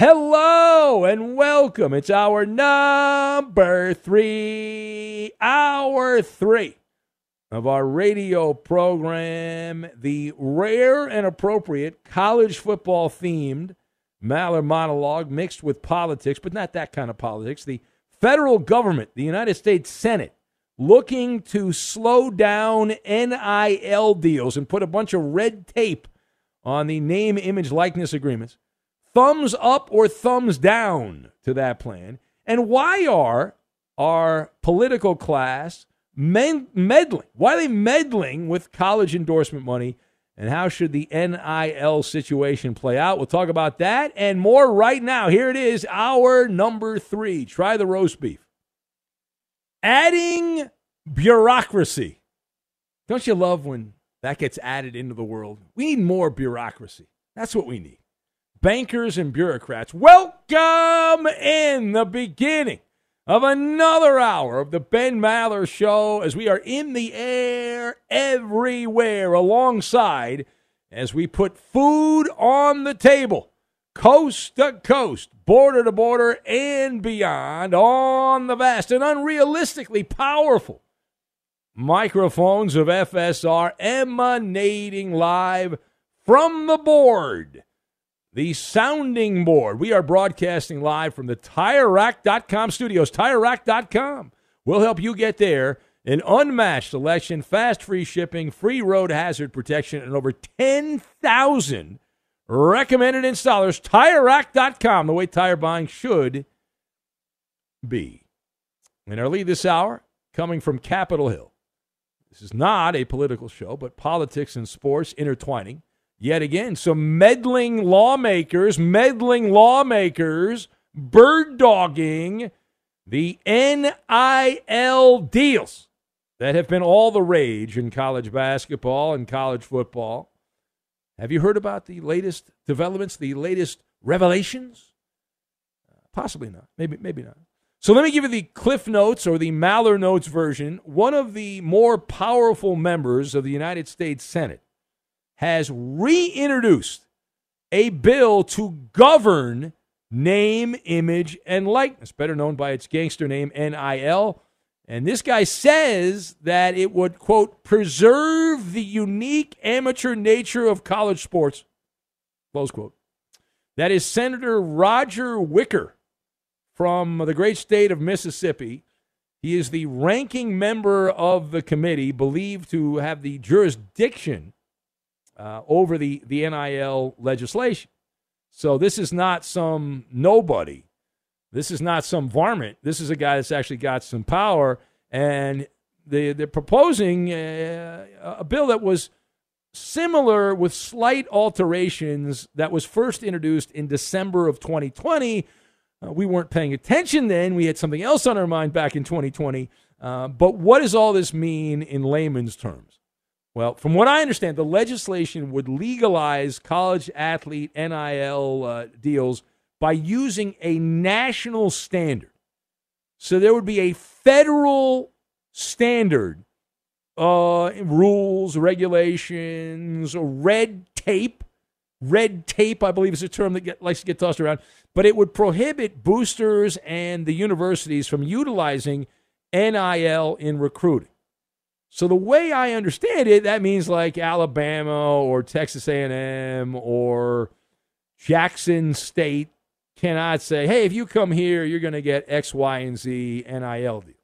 Hello and welcome. It's hour number three, hour three of our radio program, the rare and appropriate college football themed Maller monologue mixed with politics, but not that kind of politics. The federal government, the United States Senate, looking to slow down NIL deals and put a bunch of red tape on the name, image, likeness agreements thumbs up or thumbs down to that plan? And why are our political class meddling? Why are they meddling with college endorsement money? And how should the NIL situation play out? We'll talk about that and more right now. Here it is, hour number three. Try the roast beef. Adding bureaucracy. Don't you love when that gets added into the world? We need more bureaucracy. That's what we need bankers and bureaucrats. Welcome in the beginning of another hour of the Ben Maller Show as we are in the air everywhere alongside as we put food on the table, coast to coast, border to border, and beyond on the vast and unrealistically powerful microphones of FSR emanating live from the board the sounding board. We are broadcasting live from the TireRack.com studios. TireRack.com will help you get there. An unmatched selection, fast free shipping, free road hazard protection, and over 10,000 recommended installers. TireRack.com, the way tire buying should be. And our lead this hour coming from Capitol Hill. This is not a political show, but politics and sports intertwining. Yet again, some meddling lawmakers, meddling lawmakers, bird dogging the NIL deals that have been all the rage in college basketball and college football. Have you heard about the latest developments, the latest revelations? Uh, possibly not. Maybe, maybe not. So let me give you the Cliff Notes or the Maller Notes version. One of the more powerful members of the United States Senate has reintroduced a bill to govern name, image, and likeness, better known by its gangster name, NIL. And this guy says that it would, quote, preserve the unique amateur nature of college sports, close quote. That is Senator Roger Wicker from the great state of Mississippi. He is the ranking member of the committee, believed to have the jurisdiction uh, over the, the NIL legislation. So this is not some nobody. This is not some varmint. This is a guy that's actually got some power. And they, they're proposing a, uh, a bill that was similar with slight alterations that was first introduced in December of 2020 uh, we weren't paying attention then. We had something else on our mind back in 2020. Uh, but what does all this mean in layman's terms? Well, from what I understand, the legislation would legalize college athlete NIL uh, deals by using a national standard. So there would be a federal standard, uh, rules, regulations, red tape. Red tape, I believe, is a term that get, likes to get tossed around but it would prohibit boosters and the universities from utilizing NIL in recruiting. So the way I understand it, that means like Alabama or Texas A&M or Jackson State cannot say, "Hey, if you come here, you're going to get X, Y, and Z NIL deals."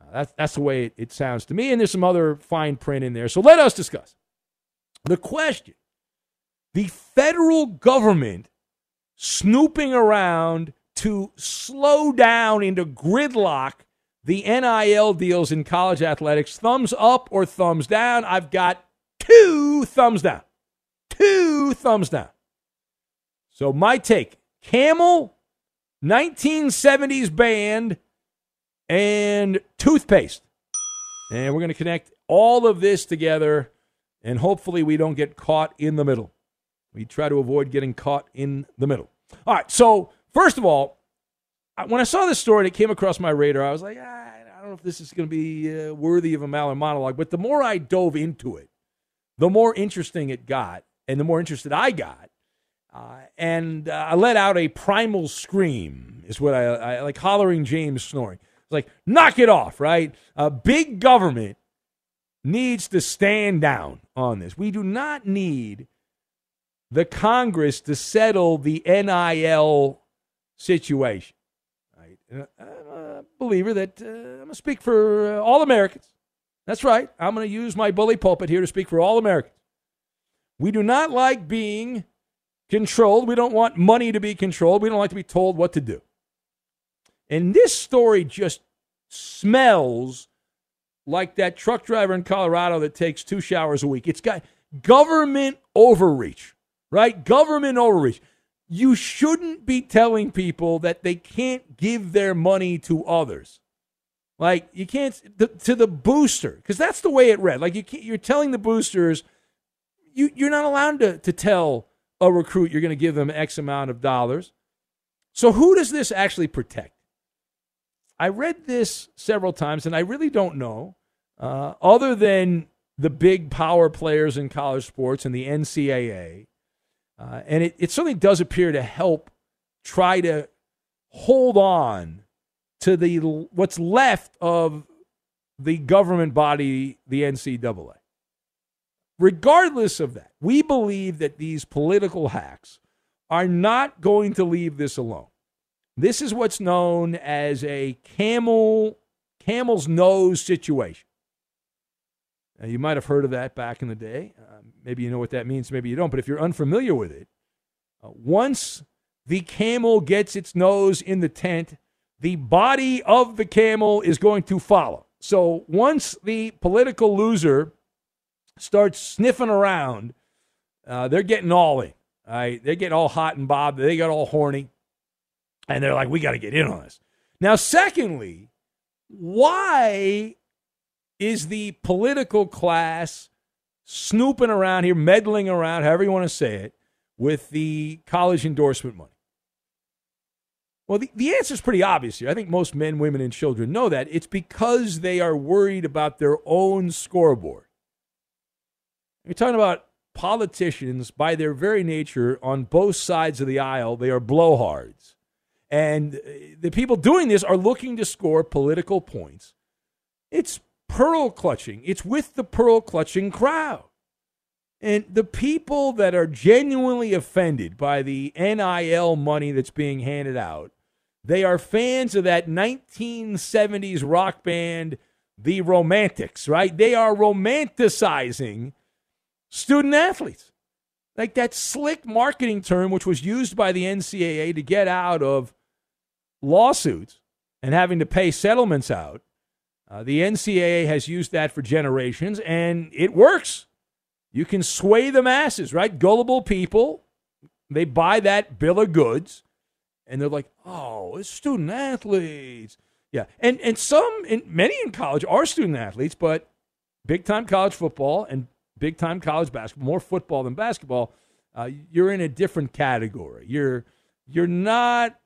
Uh, that's that's the way it, it sounds to me, and there's some other fine print in there. So let us discuss the question: the federal government snooping around to slow down into gridlock the NIL deals in college athletics. Thumbs up or thumbs down? I've got two thumbs down. Two thumbs down. So, my take Camel, 1970s band, and toothpaste. And we're going to connect all of this together, and hopefully, we don't get caught in the middle. We try to avoid getting caught in the middle. All right. So, first of all, when I saw this story and it came across my radar, I was like, ah, I don't know if this is going to be uh, worthy of a Maller monologue. But the more I dove into it, the more interesting it got, and the more interested I got. Uh, and uh, I let out a primal scream, is what I, I like hollering James snoring. It's like, knock it off, right? A big government needs to stand down on this. We do not need the Congress to settle the NIL situation. I'm a believer that uh, I'm going to speak for uh, all Americans. That's right. I'm going to use my bully pulpit here to speak for all Americans. We do not like being controlled. We don't want money to be controlled. We don't like to be told what to do. And this story just smells like that truck driver in Colorado that takes two showers a week. It's got government overreach right? Government overreach. You shouldn't be telling people that they can't give their money to others. Like you can't to the booster because that's the way it read. Like you you're telling the boosters you you're not allowed to to tell a recruit you're going to give them X amount of dollars. So who does this actually protect? I read this several times and I really don't know. Uh, other than the big power players in college sports and the NCAA, uh, and it, it certainly does appear to help try to hold on to the what's left of the government body, the NCAA. Regardless of that, we believe that these political hacks are not going to leave this alone. This is what's known as a camel camel's nose situation. Now, you might have heard of that back in the day. Uh, maybe you know what that means, maybe you don't. But if you're unfamiliar with it, uh, once the camel gets its nose in the tent, the body of the camel is going to follow. So once the political loser starts sniffing around, uh, they're getting all in. Right? They're getting all hot and bob. They get all horny. And they're like, we got to get in on this. Now, secondly, why is the political class snooping around here, meddling around, however you want to say it, with the college endorsement money? Well, the, the answer is pretty obvious here. I think most men, women, and children know that. It's because they are worried about their own scoreboard. You're talking about politicians, by their very nature, on both sides of the aisle, they are blowhards. And uh, the people doing this are looking to score political points. It's pearl clutching, it's with the pearl clutching crowd. And the people that are genuinely offended by the NIL money that's being handed out, they are fans of that 1970s rock band, The Romantics, right? They are romanticizing student athletes. Like that slick marketing term, which was used by the NCAA to get out of lawsuits and having to pay settlements out. Uh, the NCAA has used that for generations, and it works. You can sway the masses, right? Gullible people, they buy that bill of goods, and they're like, "Oh, it's student athletes." Yeah, and and some, in, many in college are student athletes, but big time college football and big time college basketball, more football than basketball. Uh, you're in a different category. You're you're not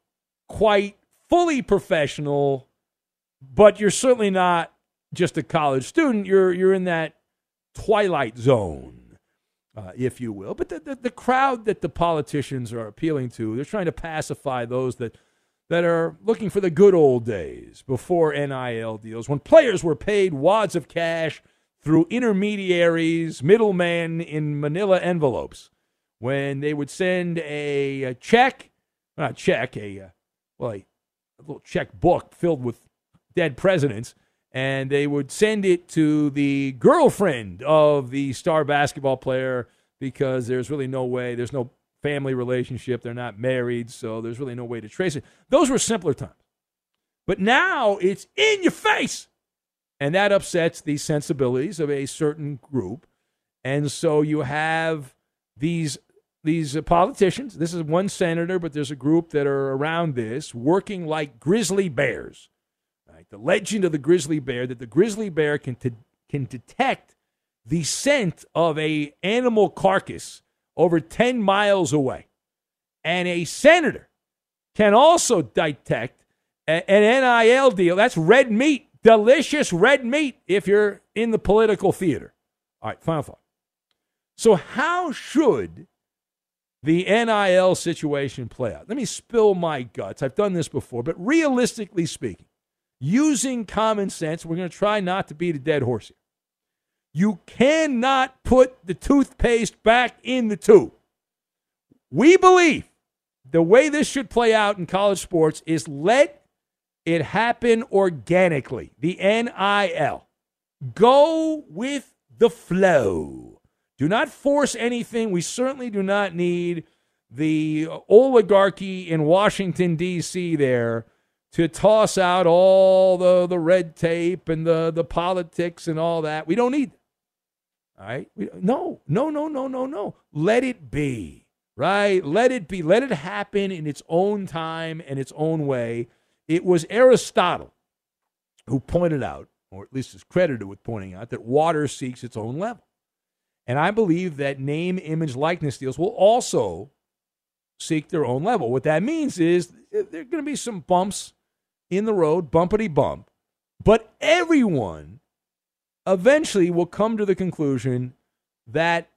quite fully professional, but you're certainly not just a college student. You're you're in that twilight zone, uh, if you will. But the, the, the crowd that the politicians are appealing to, they're trying to pacify those that that are looking for the good old days before NIL deals, when players were paid wads of cash through intermediaries, middlemen in manila envelopes, when they would send a, a check, not check, a, uh, well, a, a little check book filled with dead presidents and they would send it to the girlfriend of the star basketball player because there's really no way, there's no family relationship, they're not married, so there's really no way to trace it. Those were simpler times. But now it's in your face. And that upsets the sensibilities of a certain group. And so you have these these politicians. This is one senator, but there's a group that are around this working like grizzly bears Right? The legend of the grizzly bear that the grizzly bear can t- can detect the scent of a animal carcass over 10 miles away. And a senator can also detect a- an NIL deal. That's red meat, delicious red meat if you're in the political theater. All right, final thought. So, how should the NIL situation play out? Let me spill my guts. I've done this before, but realistically speaking, using common sense. We're going to try not to beat a dead horse here. You cannot put the toothpaste back in the tube. We believe the way this should play out in college sports is let it happen organically. The NIL. Go with the flow. Do not force anything. We certainly do not need the oligarchy in Washington, D.C. there to toss out all the, the red tape and the, the politics and all that. We don't need. All right? We, no, no, no, no, no, no. Let it be, right? Let it be. Let it happen in its own time and its own way. It was Aristotle who pointed out, or at least is credited with pointing out, that water seeks its own level. And I believe that name, image, likeness deals will also seek their own level. What that means is eh, there are going to be some bumps in the road, bumpity bump. But everyone eventually will come to the conclusion that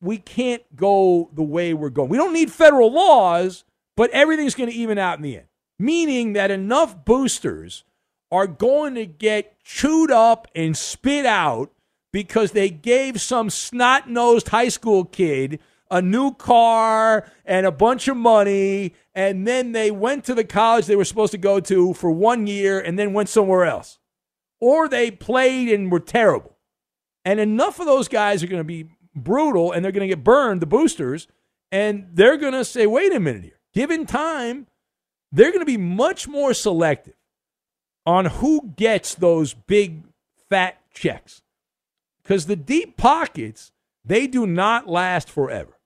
we can't go the way we're going. We don't need federal laws, but everything's going to even out in the end. Meaning that enough boosters are going to get chewed up and spit out because they gave some snot nosed high school kid a new car and a bunch of money, and then they went to the college they were supposed to go to for one year and then went somewhere else. Or they played and were terrible. And enough of those guys are going to be brutal and they're going to get burned, the boosters, and they're going to say, wait a minute here. Given time, they're going to be much more selective on who gets those big fat checks. Because the deep pockets, they do not last forever.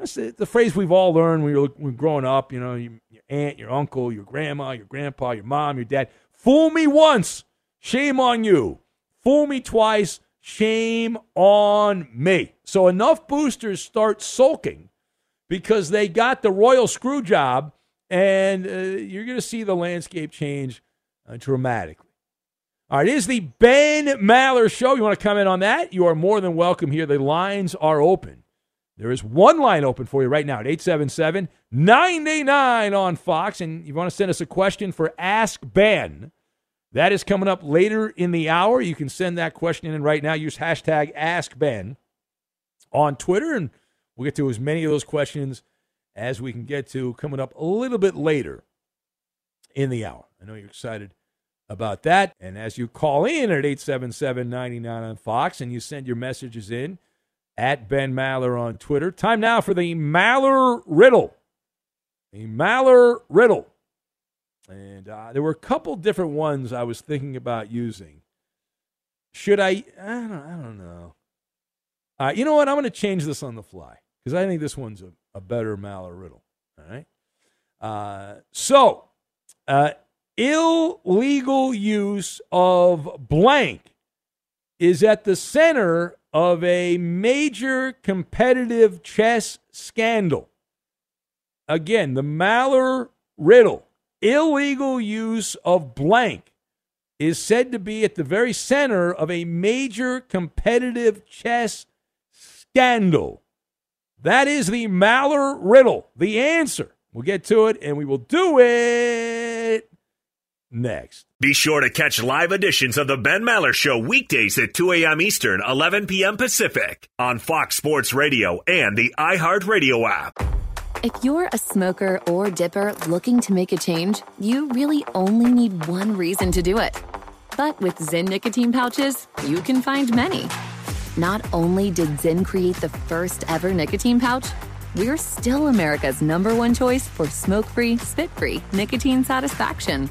That's the, the phrase we've all learned when we were, when growing up. You know, your, your aunt, your uncle, your grandma, your grandpa, your mom, your dad. Fool me once, shame on you. Fool me twice, shame on me. So enough boosters start sulking because they got the royal screw job, and uh, you're going to see the landscape change uh, dramatically. All right, is the Ben Maller Show. You want to comment on that? You are more than welcome here. The lines are open. There is one line open for you right now at 877 99 on Fox. And you want to send us a question for Ask Ben. That is coming up later in the hour. You can send that question in right now. Use hashtag Ask Ben on Twitter, and we'll get to as many of those questions as we can get to coming up a little bit later in the hour. I know you're excited about that. And as you call in at 877 99 on Fox and you send your messages in at Ben Maller on Twitter, time now for the Maller Riddle. The Maller Riddle. And uh, there were a couple different ones I was thinking about using. Should I? I don't, I don't know. Uh, you know what? I'm going to change this on the fly because I think this one's a, a better Maller riddle. All right. Uh, so, uh, illegal use of blank is at the center of a major competitive chess scandal. Again, the Maller riddle illegal use of blank is said to be at the very center of a major competitive chess scandal. That is the Maller riddle. The answer. We'll get to it and we will do it next. Be sure to catch live editions of the Ben Maller Show weekdays at 2 a.m. Eastern, 11 p.m. Pacific on Fox Sports Radio and the iHeartRadio app. If you're a smoker or dipper looking to make a change, you really only need one reason to do it. But with Zyn nicotine pouches, you can find many. Not only did Zyn create the first ever nicotine pouch, we're still America's number one choice for smoke free, spit free nicotine satisfaction.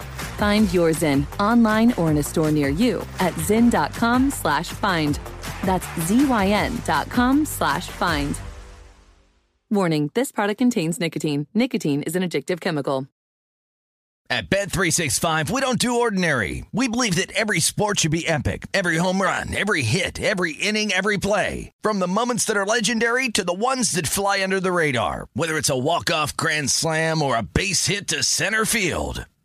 Find your Zyn online or in a store near you at zyn.com slash find. That's Z-Y-N dot com slash find. Warning, this product contains nicotine. Nicotine is an addictive chemical. At Bet365, we don't do ordinary. We believe that every sport should be epic. Every home run, every hit, every inning, every play. From the moments that are legendary to the ones that fly under the radar. Whether it's a walk-off grand slam or a base hit to center field.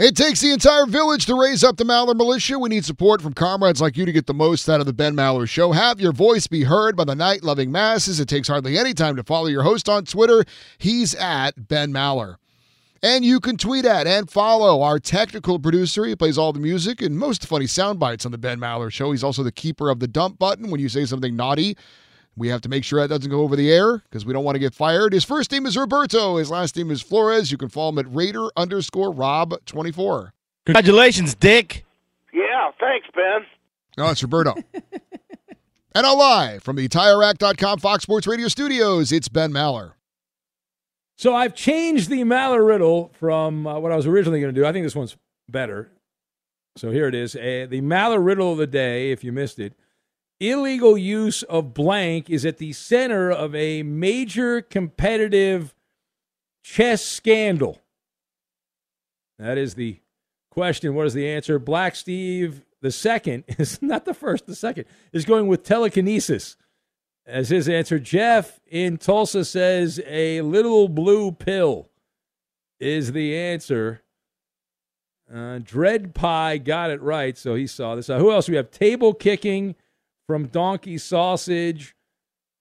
It takes the entire village to raise up the Maller militia. We need support from comrades like you to get the most out of the Ben Maller Show. Have your voice be heard by the night loving masses. It takes hardly any time to follow your host on Twitter. He's at Ben Maller. And you can tweet at and follow our technical producer. He plays all the music and most funny sound bites on the Ben Maller Show. He's also the keeper of the dump button when you say something naughty. We have to make sure that doesn't go over the air because we don't want to get fired. His first name is Roberto. His last name is Flores. You can follow him at Raider underscore Rob24. Congratulations, Dick. Yeah, thanks, Ben. No, it's Roberto. and now live from the TireRack.com Fox Sports Radio studios, it's Ben Maller. So I've changed the Maller riddle from uh, what I was originally going to do. I think this one's better. So here it is. Uh, the Maller riddle of the day, if you missed it. Illegal use of blank is at the center of a major competitive chess scandal. That is the question. What is the answer? Black Steve, the second, is not the first, the second, is going with telekinesis as his answer. Jeff in Tulsa says a little blue pill is the answer. Uh, Dread Pie got it right, so he saw this. Uh, who else? We have table kicking from Donkey Sausage.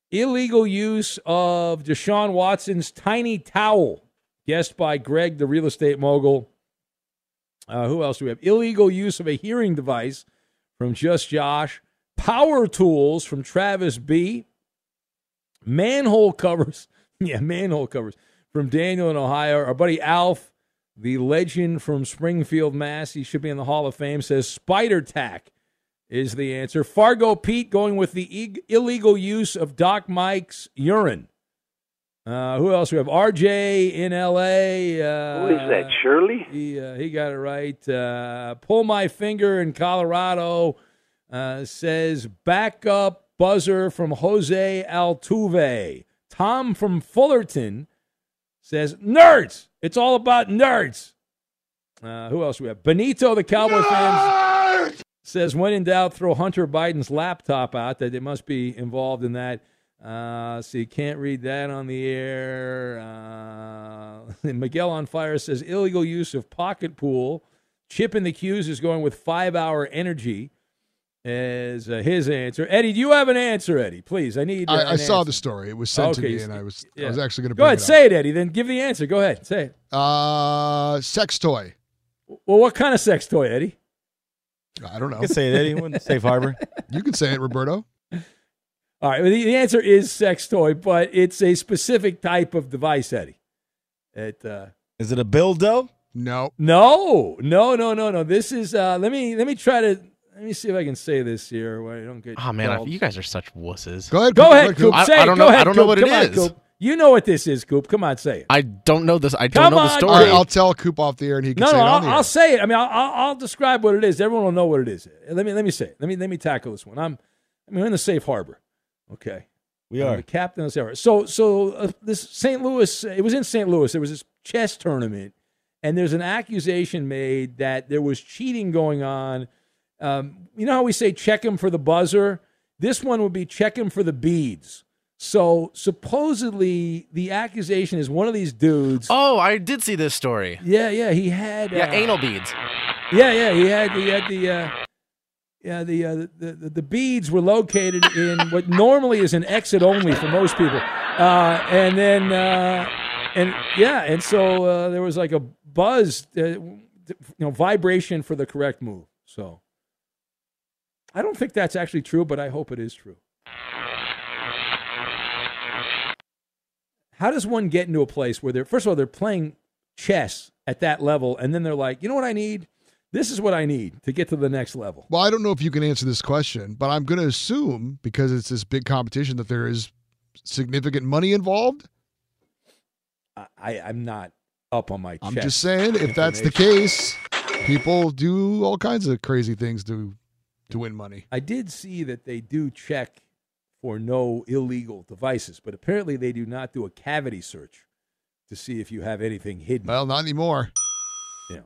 Illegal use of Deshaun Watson's tiny towel, guessed by Greg, the real estate mogul. Uh, who else do we have? Illegal use of a hearing device from Just Josh. Power tools from Travis B. Manhole covers. Yeah, manhole covers from Daniel in Ohio. Our buddy Alf, the legend from Springfield, Mass. He should be in the Hall of Fame. Says spider tack is the answer. Fargo Pete going with the e- illegal use of Doc Mike's urine. Uh, who else? We have RJ in LA. Uh, Who is that, Shirley? He, uh, he got it right. Uh, Pull my finger in Colorado uh, says backup buzzer from Jose Altuve. Tom from Fullerton says nerds. It's all about nerds. Uh, who else we have? Benito, the Cowboy fans says when in doubt, throw Hunter Biden's laptop out. That it must be involved in that. Uh, so you can't read that on the air. Uh, Miguel on fire says illegal use of pocket pool. Chip in the Q's is going with five hour energy as uh, his answer. Eddie, do you have an answer, Eddie? Please, I need. Uh, I, I saw the story. It was sent Okay, to me, and I was I was actually going to Go ahead, say it, Eddie. Then give the answer. Go ahead, say it. Uh, sex toy. Well, what kind of sex toy, Eddie? I don't know. You can say it, Eddie. What- Safe harbor. You can say it, Roberto. All right. Well, the, the answer is sex toy, but it's a specific type of device, Eddie. It. Uh, Is it a dildo? No. No, no, no, no, no. This is. Uh, let me let me try to let me see if I can say this here where I don't get. Oh man, I, you guys are such wusses. Go ahead. Go ahead, Coop. I, Say I don't Go know. ahead, I don't know what Come it on, is. Coop. You know what this is, Coop. Come on, say it. I don't know this. I don't know the story. All right, I'll tell Coop off the air, and he can no, say no, it on I'll, the air. I'll say it. I mean, I'll, I'll, I'll describe what it is. Everyone will know what it is. Let me let me say it. Let me let me tackle this one. I'm I mean, we're in the safe harbor. Okay, We I'm are. the captain of the safe harbor. So so uh, this St. Louis. It was in St. Louis. There was this chess tournament and there's an accusation made that there was cheating going on. Um, you know how we say check him for the buzzer? This one would be check him for the beads. So supposedly the accusation is one of these dudes. Oh, I did see this story. Yeah, yeah, he had Yeah, uh, anal beads. Yeah, yeah, he had he had the uh, yeah the, uh, the the the beads were located in what normally is an exit only for most people, uh, and then uh, and yeah, and so uh, there was like a buzz, uh, you know, vibration for the correct move. So I don't think that's actually true, but I hope it is true. How does one get into a place where they're first of all they're playing chess at that level, and then they're like, you know what I need? This is what I need to get to the next level. Well, I don't know if you can answer this question, but I'm going to assume because it's this big competition that there is significant money involved. I, I'm not up on my. I'm just saying, if that's the case, people do all kinds of crazy things to to win money. I did see that they do check for no illegal devices, but apparently they do not do a cavity search to see if you have anything hidden. Well, not anymore. Yeah.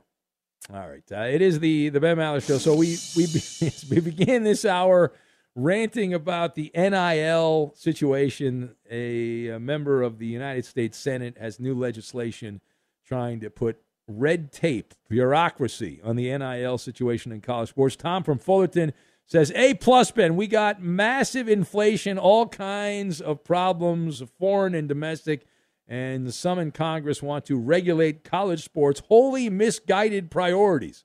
All right. Uh, it is the the Ben Maller show. So we we be- we began this hour ranting about the NIL situation. A, a member of the United States Senate has new legislation trying to put red tape, bureaucracy on the NIL situation in college sports. Tom from Fullerton says, A plus, Ben, we got massive inflation, all kinds of problems, foreign and domestic, and some in Congress want to regulate college sports, wholly misguided priorities,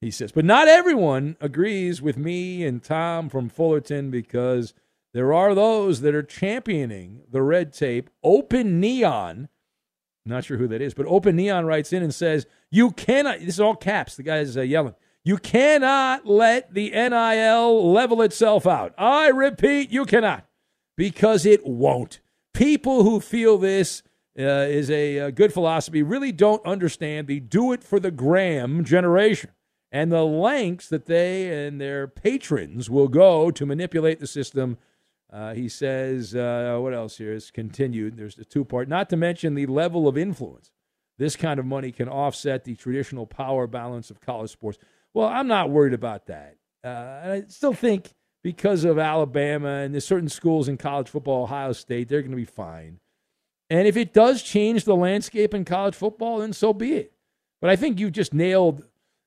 he says. But not everyone agrees with me and Tom from Fullerton because there are those that are championing the red tape, open neon. Not sure who that is, but Open Neon writes in and says, You cannot, this is all caps, the guy's uh, yelling, you cannot let the NIL level itself out. I repeat, you cannot, because it won't. People who feel this uh, is a, uh good philosophy really don't understand the do it for the gram generation and the lengths that they and their patrons will go to manipulate the system uh, he says, uh, what else here is continued? There's the two part, not to mention the level of influence. This kind of money can offset the traditional power balance of college sports. Well, I'm not worried about that. Uh, and I still think because of Alabama and there's certain schools in college football, Ohio State, they're going to be fine. And if it does change the landscape in college football, then so be it. But I think you just nailed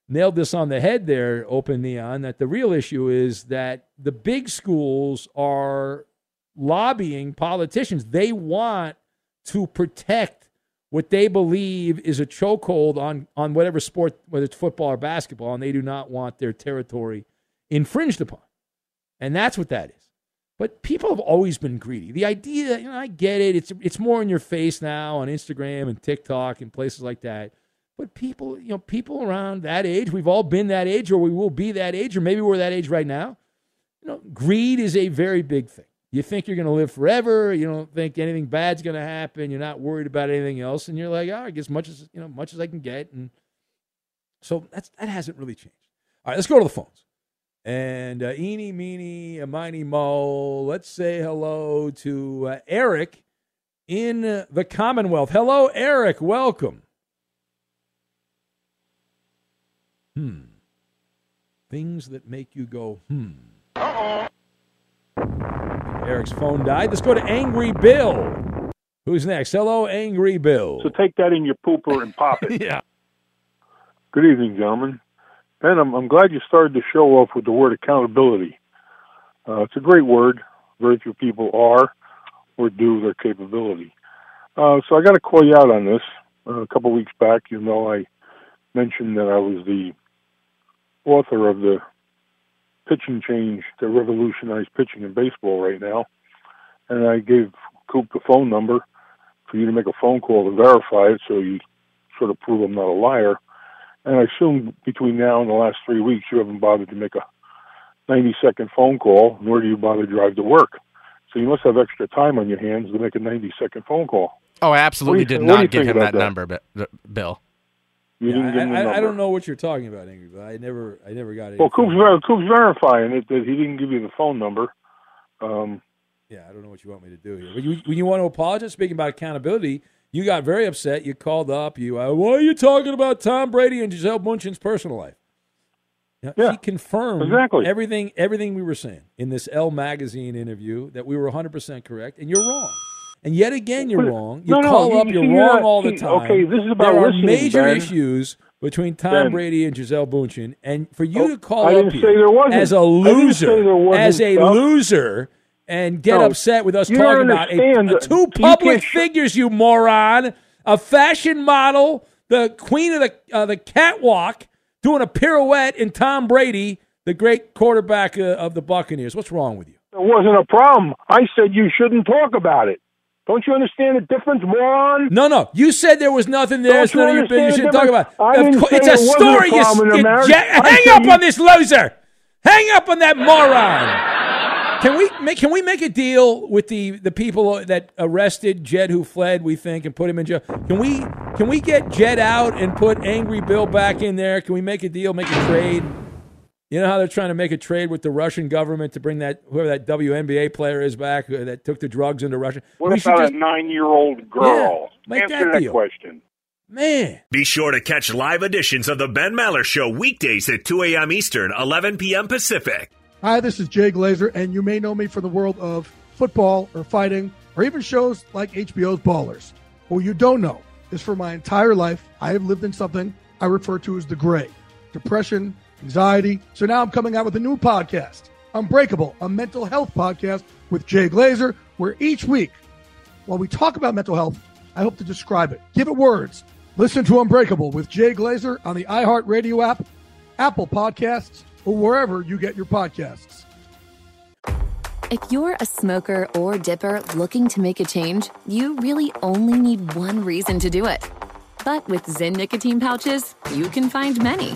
nailed this on the head there, Open Neon, that the real issue is that the big schools are lobbying politicians. They want to protect what they believe is a chokehold on, on whatever sport, whether it's football or basketball, and they do not want their territory infringed upon. And that's what that is. But people have always been greedy. The idea, that, you know, I get it. It's it's more in your face now on Instagram and TikTok and places like that. But people, you know, people around that age, we've all been that age, or we will be that age, or maybe we're that age right now. You know, greed is a very big thing. You think you're going to live forever. You don't think anything bad's going to happen. You're not worried about anything else, and you're like, oh, I get as much as you know, much as I can get, and so that's that hasn't really changed. All right, let's go to the phones. And uh, eeny, meeny, miny, mo. Let's say hello to uh, Eric in the Commonwealth. Hello, Eric. Welcome. Hmm. Things that make you go, hmm. Eric's phone died. Let's go to Angry Bill. Who's next? Hello, Angry Bill. So take that in your pooper and pop it. yeah. Good evening, gentlemen. Ben, I'm, I'm glad you started the show off with the word accountability. Uh, it's a great word. Very few people are or do their capability. Uh, so I got to call you out on this. Uh, a couple weeks back, you know, I mentioned that I was the author of the pitching change that revolutionized pitching in baseball right now. And I gave Coop the phone number for you to make a phone call to verify it so you sort of prove I'm not a liar. And I assume between now and the last three weeks you haven't bothered to make a 90 second phone call, nor do you bother to drive to work. So you must have extra time on your hands to make a 90 second phone call. Oh, I absolutely did think- what do you not give him that, that? number, Bi- Bill. You Yeah, didn't give him the I, I, I don't know what you're talking about, Angry Bill. I never, I never got it. Well, Coop's, ver- Coop's verifying it that he didn't give you the phone number. Um, Yeah, I don't know what you want me to do here. When you, when you want to apologize, speaking about accountability, You got very upset. You called up. You, uh, why are you talking about Tom Brady and Gisele Bundchen's personal life? Now, Yeah, she confirmed exactly. everything everything we were saying in this Elle magazine interview that we were 100% correct, and you're wrong. And yet again, you're wrong. You no, no, call you- up, you you're see, wrong all the time. okay, this is about there are major Ben. issues between Tom Ben. Brady and Gisele Bundchen, and for you Oh, to call up here say there wasn't. as a loser, as a stuff. loser, and get No, upset with us talking about a, a two public figures, you moron, a fashion model, the queen of the uh, the catwalk, doing a pirouette, and Tom Brady, the great quarterback uh, of the Buccaneers. What's wrong with you? It wasn't a problem. I said you shouldn't talk about it. Don't you understand the difference, moron? No, no. You said there was nothing there. Don't It's none of you your business. You shouldn't talk about. it. difference? I didn't course- say it's a wasn't a story. You, you ja- hang up you- on this loser. Hang up on that moron. Can we make Can we make a deal with the the people that arrested Jed, who fled? We think and put him in jail. Can we Can we get Jed out and put Angry Bill back in there? Can we make a deal? Make a trade? You know how they're trying to make a trade with the Russian government to bring that whoever that WNBA player is back that took the drugs into Russia. What we about just, a nine-year-old girl? Yeah, make Answer that that deal. question. man. Be sure to catch live editions of the Ben Maller Show weekdays at 2 a.m. Eastern, 11 p.m. Pacific. Hi, this is Jay Glazer, and you may know me from the world of football or fighting or even shows like HBO's Ballers. What you don't know is for my entire life, I have lived in something I refer to as the gray depression, anxiety. So now I'm coming out with a new podcast, Unbreakable, a mental health podcast with Jay Glazer, where each week, while we talk about mental health, I hope to describe it, give it words. Listen to Unbreakable with Jay Glazer on the iHeartRadio app, Apple Podcasts, or wherever you get your podcasts. If you're a smoker or dipper looking to make a change, you really only need one reason to do it. But with Zyn nicotine pouches, you can find many.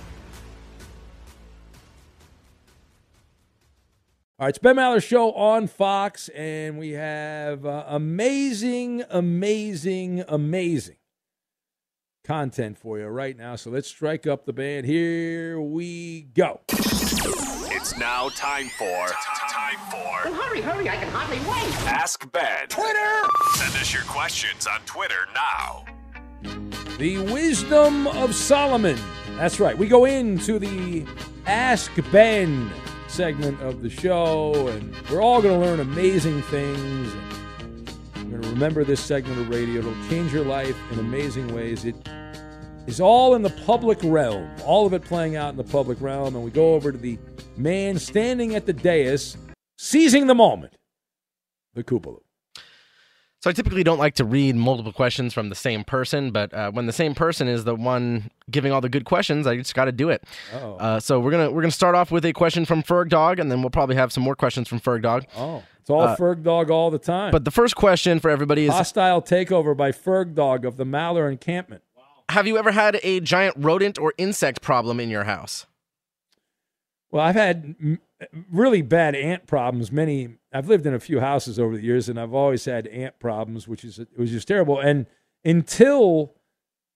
All right, it's Ben Maller Show on Fox, and we have uh, amazing, amazing, amazing content for you right now. So let's strike up the band. Here we go. It's now time for time for Well, hurry, hurry, I can hardly wait. Ask Ben. Twitter. Send us your questions on Twitter now. The wisdom of Solomon. That's right. We go into the Ask Ben segment of the show, and we're all going to learn amazing things. You're going to remember this segment of radio. It'll change your life in amazing ways. It is all in the public realm, all of it playing out in the public realm. And we go over to the man standing at the dais, seizing the moment, the Koopaloo. So I typically don't like to read multiple questions from the same person, but uh, when the same person is the one giving all the good questions, I just got to do it. Oh. Uh, so we're gonna we're gonna start off with a question from Ferg Dog, and then we'll probably have some more questions from Ferg Dog. Oh, it's all Uh, Ferg Dog all the time. But the first question for everybody is: Hostile takeover by Ferg Dog of the Maller encampment. Have you ever had a giant rodent or insect problem in your house? Well, I've had really bad ant problems. Many I've lived in a few houses over the years, and I've always had ant problems, which is it was just terrible. And until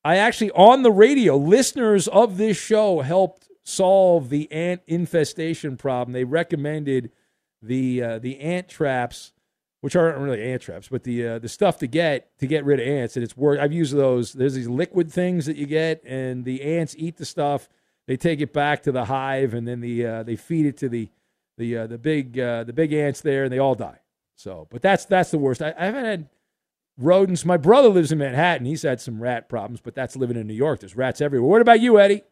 I actually on the radio, listeners of this show helped solve the ant infestation problem. They recommended the uh, the ant traps, which aren't really ant traps, but the uh, the stuff to get to get rid of ants. And it's worked. I've used those. There's these liquid things that you get, and the ants eat the stuff. They take it back to the hive, and then the uh, they feed it to the the uh, the big uh, the big ants there, and they all die. So, but that's that's the worst. I, I haven't had rodents. My brother lives in Manhattan. He's had some rat problems, but that's living in New York. There's rats everywhere. What about you, Eddie?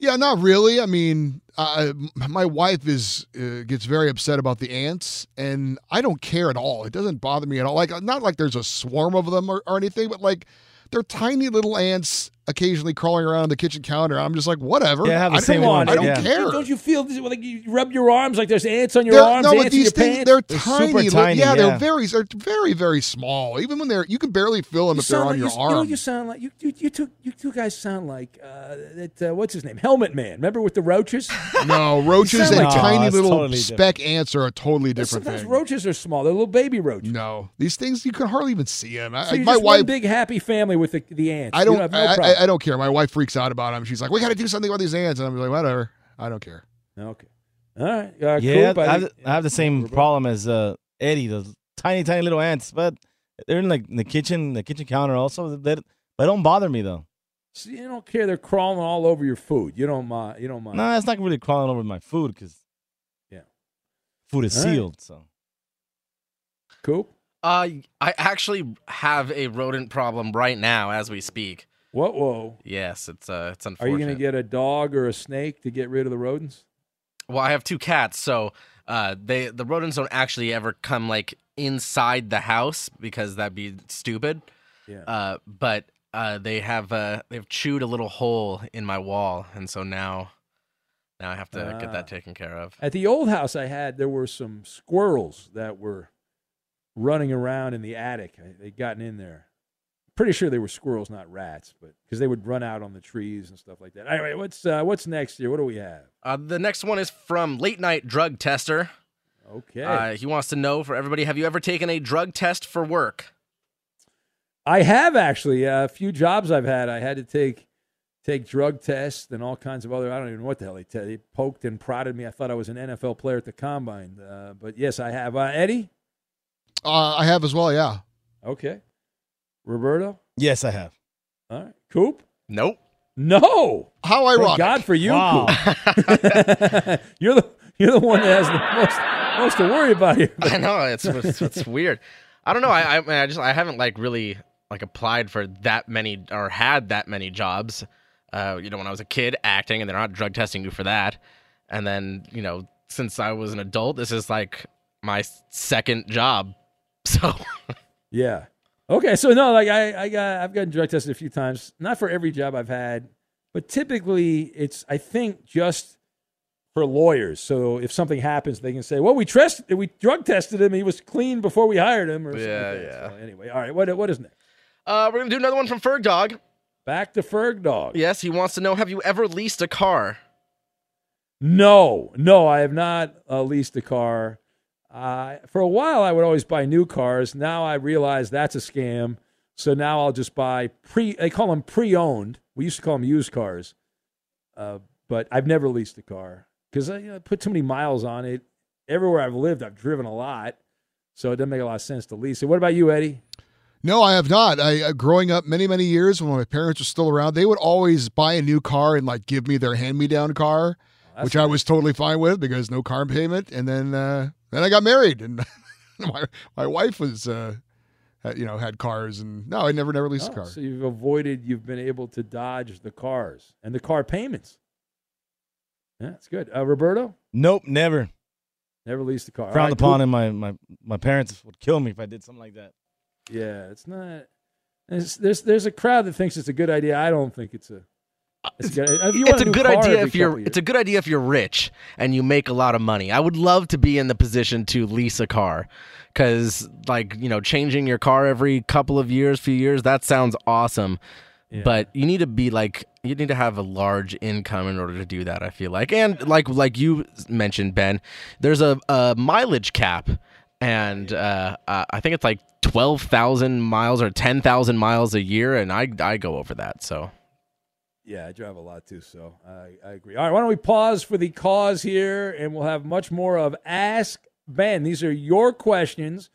Yeah, not really. I mean, uh, my wife is uh, gets very upset about the ants, and I don't care at all. It doesn't bother me at all. Like, not like there's a swarm of them or, or anything, but like they're tiny little ants occasionally crawling around on the kitchen counter. I'm just like, whatever. Yeah, I have the I same don't, one. I don't Yeah. care. Don't you feel like you rub your arms like there's ants on your They're- arms, no, but these things, pants? they're, They're tiny. super tiny, yeah, they're very, they're very, very small. Even when they're, you can barely feel them You if they're on like- your you, arm. You know, you sound like you. You, you two. You two guys sound like uh, that. Uh, what's his name? Helmet Man. Remember with the roaches? no, roaches and like- tiny it's little totally speck ants are a totally different Sometimes thing. roaches are small. They're little baby roaches. No, these things you can hardly even see them. I, So you're my just wife, big happy family with the, the ants. I don't, have no I, problem. I, I don't care. My wife freaks out about them. She's like, "We got to do something about these ants," and I'm like, "Whatever, I don't care." Okay. All right. Uh, yeah, cool, I, have, buddy. I have the same problem as uh, Eddie. Those tiny, tiny little ants, but they're in like the kitchen, the kitchen counter. Also, they, they don't bother me though. So you don't care. They're crawling all over your food. You don't mind. You don't mind. No, it's not really crawling over my food because Yeah. food is All right. sealed. So Cool. Uh, I actually have a rodent problem right now as we speak. What? Whoa. Yes, it's uh, it's unfortunate. Are unfortunate. you going to get a dog or a snake to get rid of the rodents? Well, I have two cats, so uh, they the rodents don't actually ever come like inside the house because that'd be stupid. Yeah. Uh, but uh, they have uh, they've chewed a little hole in my wall, and so now now I have to get Ah. that taken care of. At the old house I had, there were some squirrels that were running around in the attic. They'd gotten in there. Pretty sure they were squirrels, not rats, but because they would run out on the trees and stuff like that. Anyway, what's uh, what's next here? What do we have? Uh, the next one is from late night drug tester. Okay. Uh, he wants to know for everybody: Have you ever taken a drug test for work? I have actually uh, a few jobs I've had. I had to take take drug tests and all kinds of other. I don't even know what the hell they tell. They poked and prodded me. I thought I was an NFL player at the combine. Uh, but yes, I have. Uh, Eddie. Uh, I have as well. Yeah. Okay. Roberto. Yes, I have. All right. Coop. Nope. No. How Thank ironic. God for you, Wow. Coop. you're the you're the one that has the most most to worry about here. I know it's it's, it's weird. I don't know. I I, I just I haven't like really like applied for that many or had that many jobs. Uh, you know, when I was a kid, acting, and they're not drug testing you for that. And then you know, since I was an adult, this is like my second job. So Yeah. Okay. So no, like I, I got I've gotten drug tested a few times. Not for every job I've had, but typically it's I think just for lawyers. So if something happens, they can say, "Well, we trust we drug tested him. He was clean before we hired him." Or something Yeah, like yeah. So anyway, all right. What what is next? uh, we're gonna do another one from Ferg Dog. Back to Ferg Dog. Yes, he wants to know: Have you ever leased a car? No, no, I have not uh, leased a car. Uh, for a while, I would always buy new cars. Now I realize that's a scam. So now I'll just buy pre. They call them pre-owned. We used to call them used cars. Uh, but I've never leased a car because I you know, put too many miles on it. Everywhere I've lived, I've driven a lot, so it doesn't make a lot of sense to lease it. What about you, Eddie? No, I have not. I uh, growing up many many years when my parents were still around, they would always buy a new car and like give me their hand me down car, that's which I was totally fine with because no car payment. And then uh, then I got married, and my my wife was uh, had, you know had cars, and no, I never never leased Oh, a car. So you've avoided. You've been able to dodge the cars and the car payments. Yeah, that's good. Uh, Roberto, Nope, never. never leased a car. All Frowned right, upon, cool. and my, my my parents would kill me if I did something like that. Yeah, it's not. There's, there's there's a crowd that thinks it's a good idea. I don't think it's a. It's, good. If it's a good idea if you're it's a good idea if you're rich and you make a lot of money. I would love to be in the position to lease a car because like you know changing your car every couple of years few years that sounds awesome. But you need to be like you need to have a large income in order to do that i feel like. And like like you mentioned ben there's a, a mileage cap and uh, uh, i think it's like 12000 miles or 10000 miles a year and i i go over that so Yeah, I drive a lot too, so I, I agree. All right, why don't we pause for the cause here, and we'll have much more of Ask Ben. These are your questions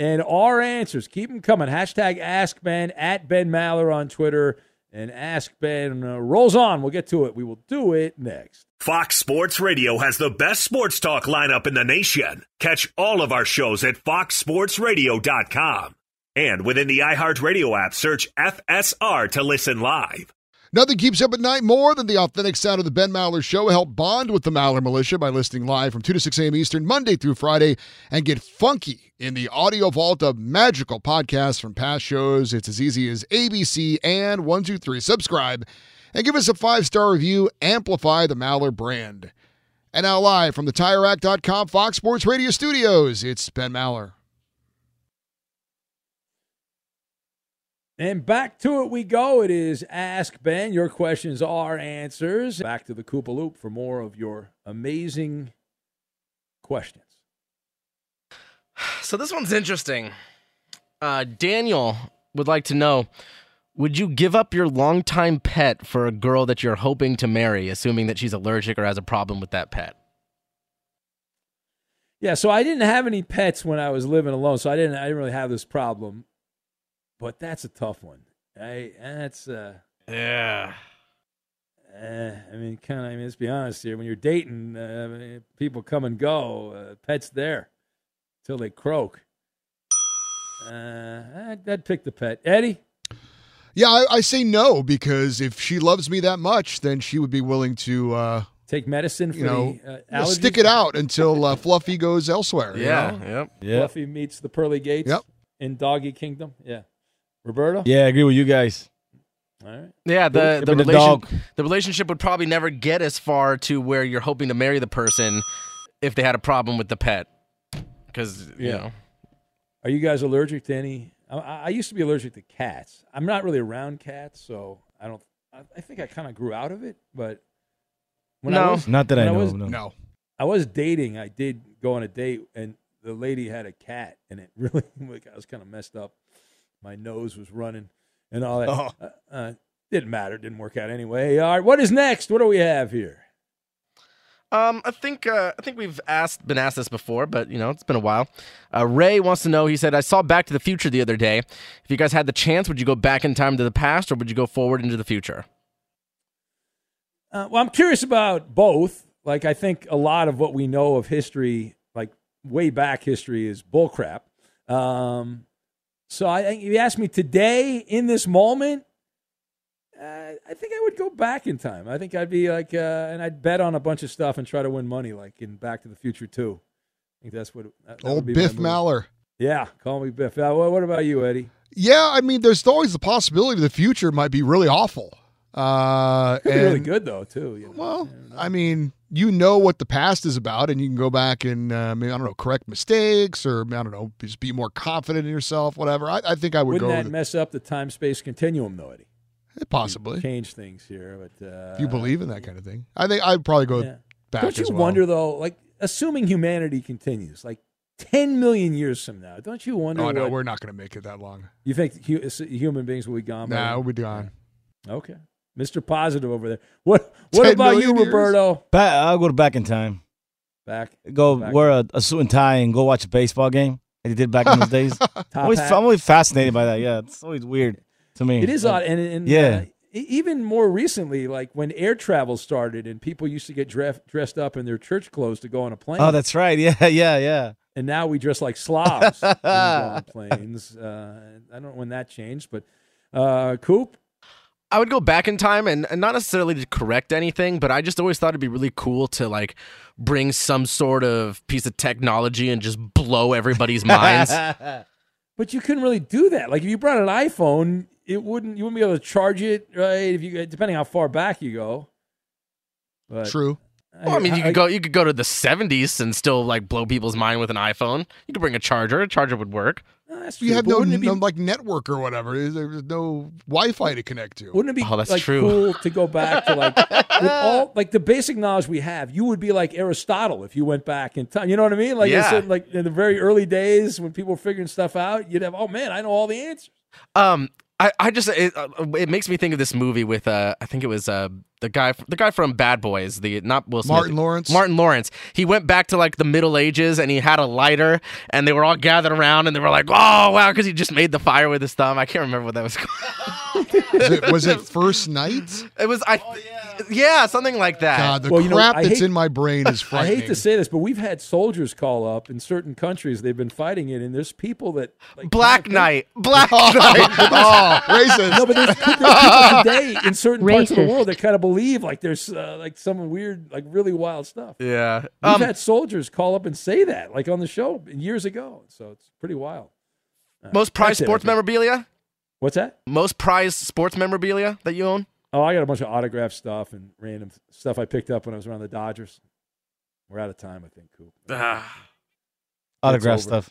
and our answers. Keep them coming. Hashtag Ask Ben at Ben Maller on Twitter, and Ask Ben uh, rolls on. We'll get to it. We will do it next. Fox Sports Radio has the best sports talk lineup in the nation. Catch all of our shows at foxsportsradio.com. And within the iHeartRadio app, search FSR to listen live. Nothing keeps you up at night more than the authentic sound of the Ben Maller Show. Help bond with the Maller Militia by listening live from 2 to 6 a.m. Eastern, Monday through Friday, and get funky in the audio vault of magical podcasts from past shows. It's as easy as ABC and 123. Subscribe and give us a five star review. Amplify the Maller brand. And now, live from the TireRack.com Fox Sports Radio studios, it's Ben Maller. And back to it we go. It is Ask Ben. Your questions are answers. Back to the Koopa Loop for more of your amazing questions. So this one's interesting. Uh, Daniel would like to know Would you give up your longtime pet for a girl that you're hoping to marry, assuming that she's allergic or has a problem with that pet? Yeah, so I didn't have any pets when I was living alone, so I didn't I didn't really have this problem. But that's a tough one. I that's uh yeah. Eh, I mean, kind of. I mean, let's be honest here. When you're dating, uh, people come and go. Uh, pets there till they croak. Uh, I'd, I'd pick the pet. Eddie. Yeah, I, I say no because if she loves me that much, then she would be willing to uh, take medicine for you know, the uh, stick it out until uh, Fluffy goes elsewhere. you Yeah, know? yep. Fluffy meets the pearly gates. Yep. In Doggy Kingdom. Yeah. Roberto. Yeah, I agree with you guys. All right. Yeah, the the, the relation, dog. the relationship would probably never get as far to where you're hoping to marry the person if they had a problem with the pet. Because you Yeah. know, Are you guys allergic to any? I, I used to be allergic to cats. I'm not really around cats, so I don't. I, I think I kind of grew out of it, but when I No. was, Not that I when know was, no. No. I was dating. I did go on a date, and the lady had a cat, and it really like I was kind of messed up. My nose was running, and all that. Oh. Uh, uh, Didn't matter. Didn't work out anyway. All right, what is next? What do we have here? Um, I think uh, I think we've asked been asked this before, but you know it's been a while. Uh, Ray wants to know. He said, "I saw Back to the Future the other day. If you guys had the chance, would you go back in time to the past, or would you go forward into the future?" Uh, well, I'm curious about both. Like, I think a lot of what we know of history, like way back history, is bullcrap. Um, so I think if you ask me today in this moment, uh, I think I would go back in time. I think I'd be like, uh, and I'd bet on a bunch of stuff and try to win money, like in Back to the Future too. I think that's what that, that would Old be Biff. Maller. Yeah, call me Biff. Uh, what, what about you, Eddie? Yeah, I mean, there's always the possibility the future might be really awful. Uh, be really good though too. You know? Well, I mean, you know what the past is about, and you can go back and uh, maybe I don't know, correct mistakes, or I don't know, just be more confident in yourself. Whatever. I, I think I would Wouldn't go. that mess up the time space continuum though, Eddie? Possibly. change things here, but uh, if you believe in that kind of thing, I think I'd probably go Yeah. back. Don't you well. wonder though, like assuming humanity continues, like ten million years from now, don't you wonder? Oh no, what- we're not going to make it that long. You think hu- human beings will be gone? by Nah, we'll be gone. Okay, Mr. Positive over there. What What about you, years? Roberto? Back, I'll go to back in time. Back. Go Back. wear a, a suit and tie and go watch a baseball game like they did back in those days. I'm always. I'm always fascinated by that. Yeah, it's always weird to me. It is Like, odd, and, and yeah, uh, even more recently, like when air travel started, and people used to get dress, dressed up in their church clothes to go on a plane. oh, that's right. Yeah, yeah, yeah. and now we dress like slobs when we go on planes. Uh, I don't know when that changed, but uh, Coop. I would go back in time and, and not necessarily to correct anything, but I just always thought it'd be really cool to like bring some sort of piece of technology and just blow everybody's minds. But you couldn't really do that. Like if you brought an iPhone, it wouldn't you wouldn't be able to charge it, right? If you depending how far back you go. But True. Well, I mean, you could go you could go to the '70s and still like blow people's mind with an iPhone. You could bring a charger. A charger would work. that's You have no, no like network or whatever. There's no Wi-Fi to connect to. Wouldn't it be Oh, that's like true. cool to go back to like with all like the basic knowledge we have? You would be like Aristotle if you went back in time. You know what I mean? Like I Yeah. said, like in the very early days when people were figuring stuff out, you'd have, oh man, I know all the answers. Um, I, I just it, uh, it makes me think of this movie with uh I think it was uh the guy the guy from Bad Boys the not Will Smith Martin Lawrence? Martin Lawrence he went back to like the Middle Ages and he had a lighter and they were all gathered around and they were like oh wow because he just made the fire with his thumb I can't remember what that was called Was it, was it First Night? it was I oh, yeah. something like that God, the Well, you know, crap that's hate- in my brain is I hate to say this, but we've had soldiers call up in certain countries. They've been fighting it, and there's people that like, Black kinda think- Knight Black Oh, Knight oh, racist. No, but there's, there's people today in certain parts of the world that kind of believe like there's uh, like some weird, like really wild stuff. yeah We've um, had soldiers call up and say that, like on the show years ago. So it's pretty wild. Uh, most prized that's it, sports memorabilia What's that? most prized sports memorabilia that you own Oh, I got a bunch of autograph stuff and random stuff I picked up when I was around the Dodgers. We're out of time, I think, Coop. Ah. Autograph over. stuff.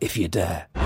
If you dare.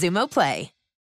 Xumo Play.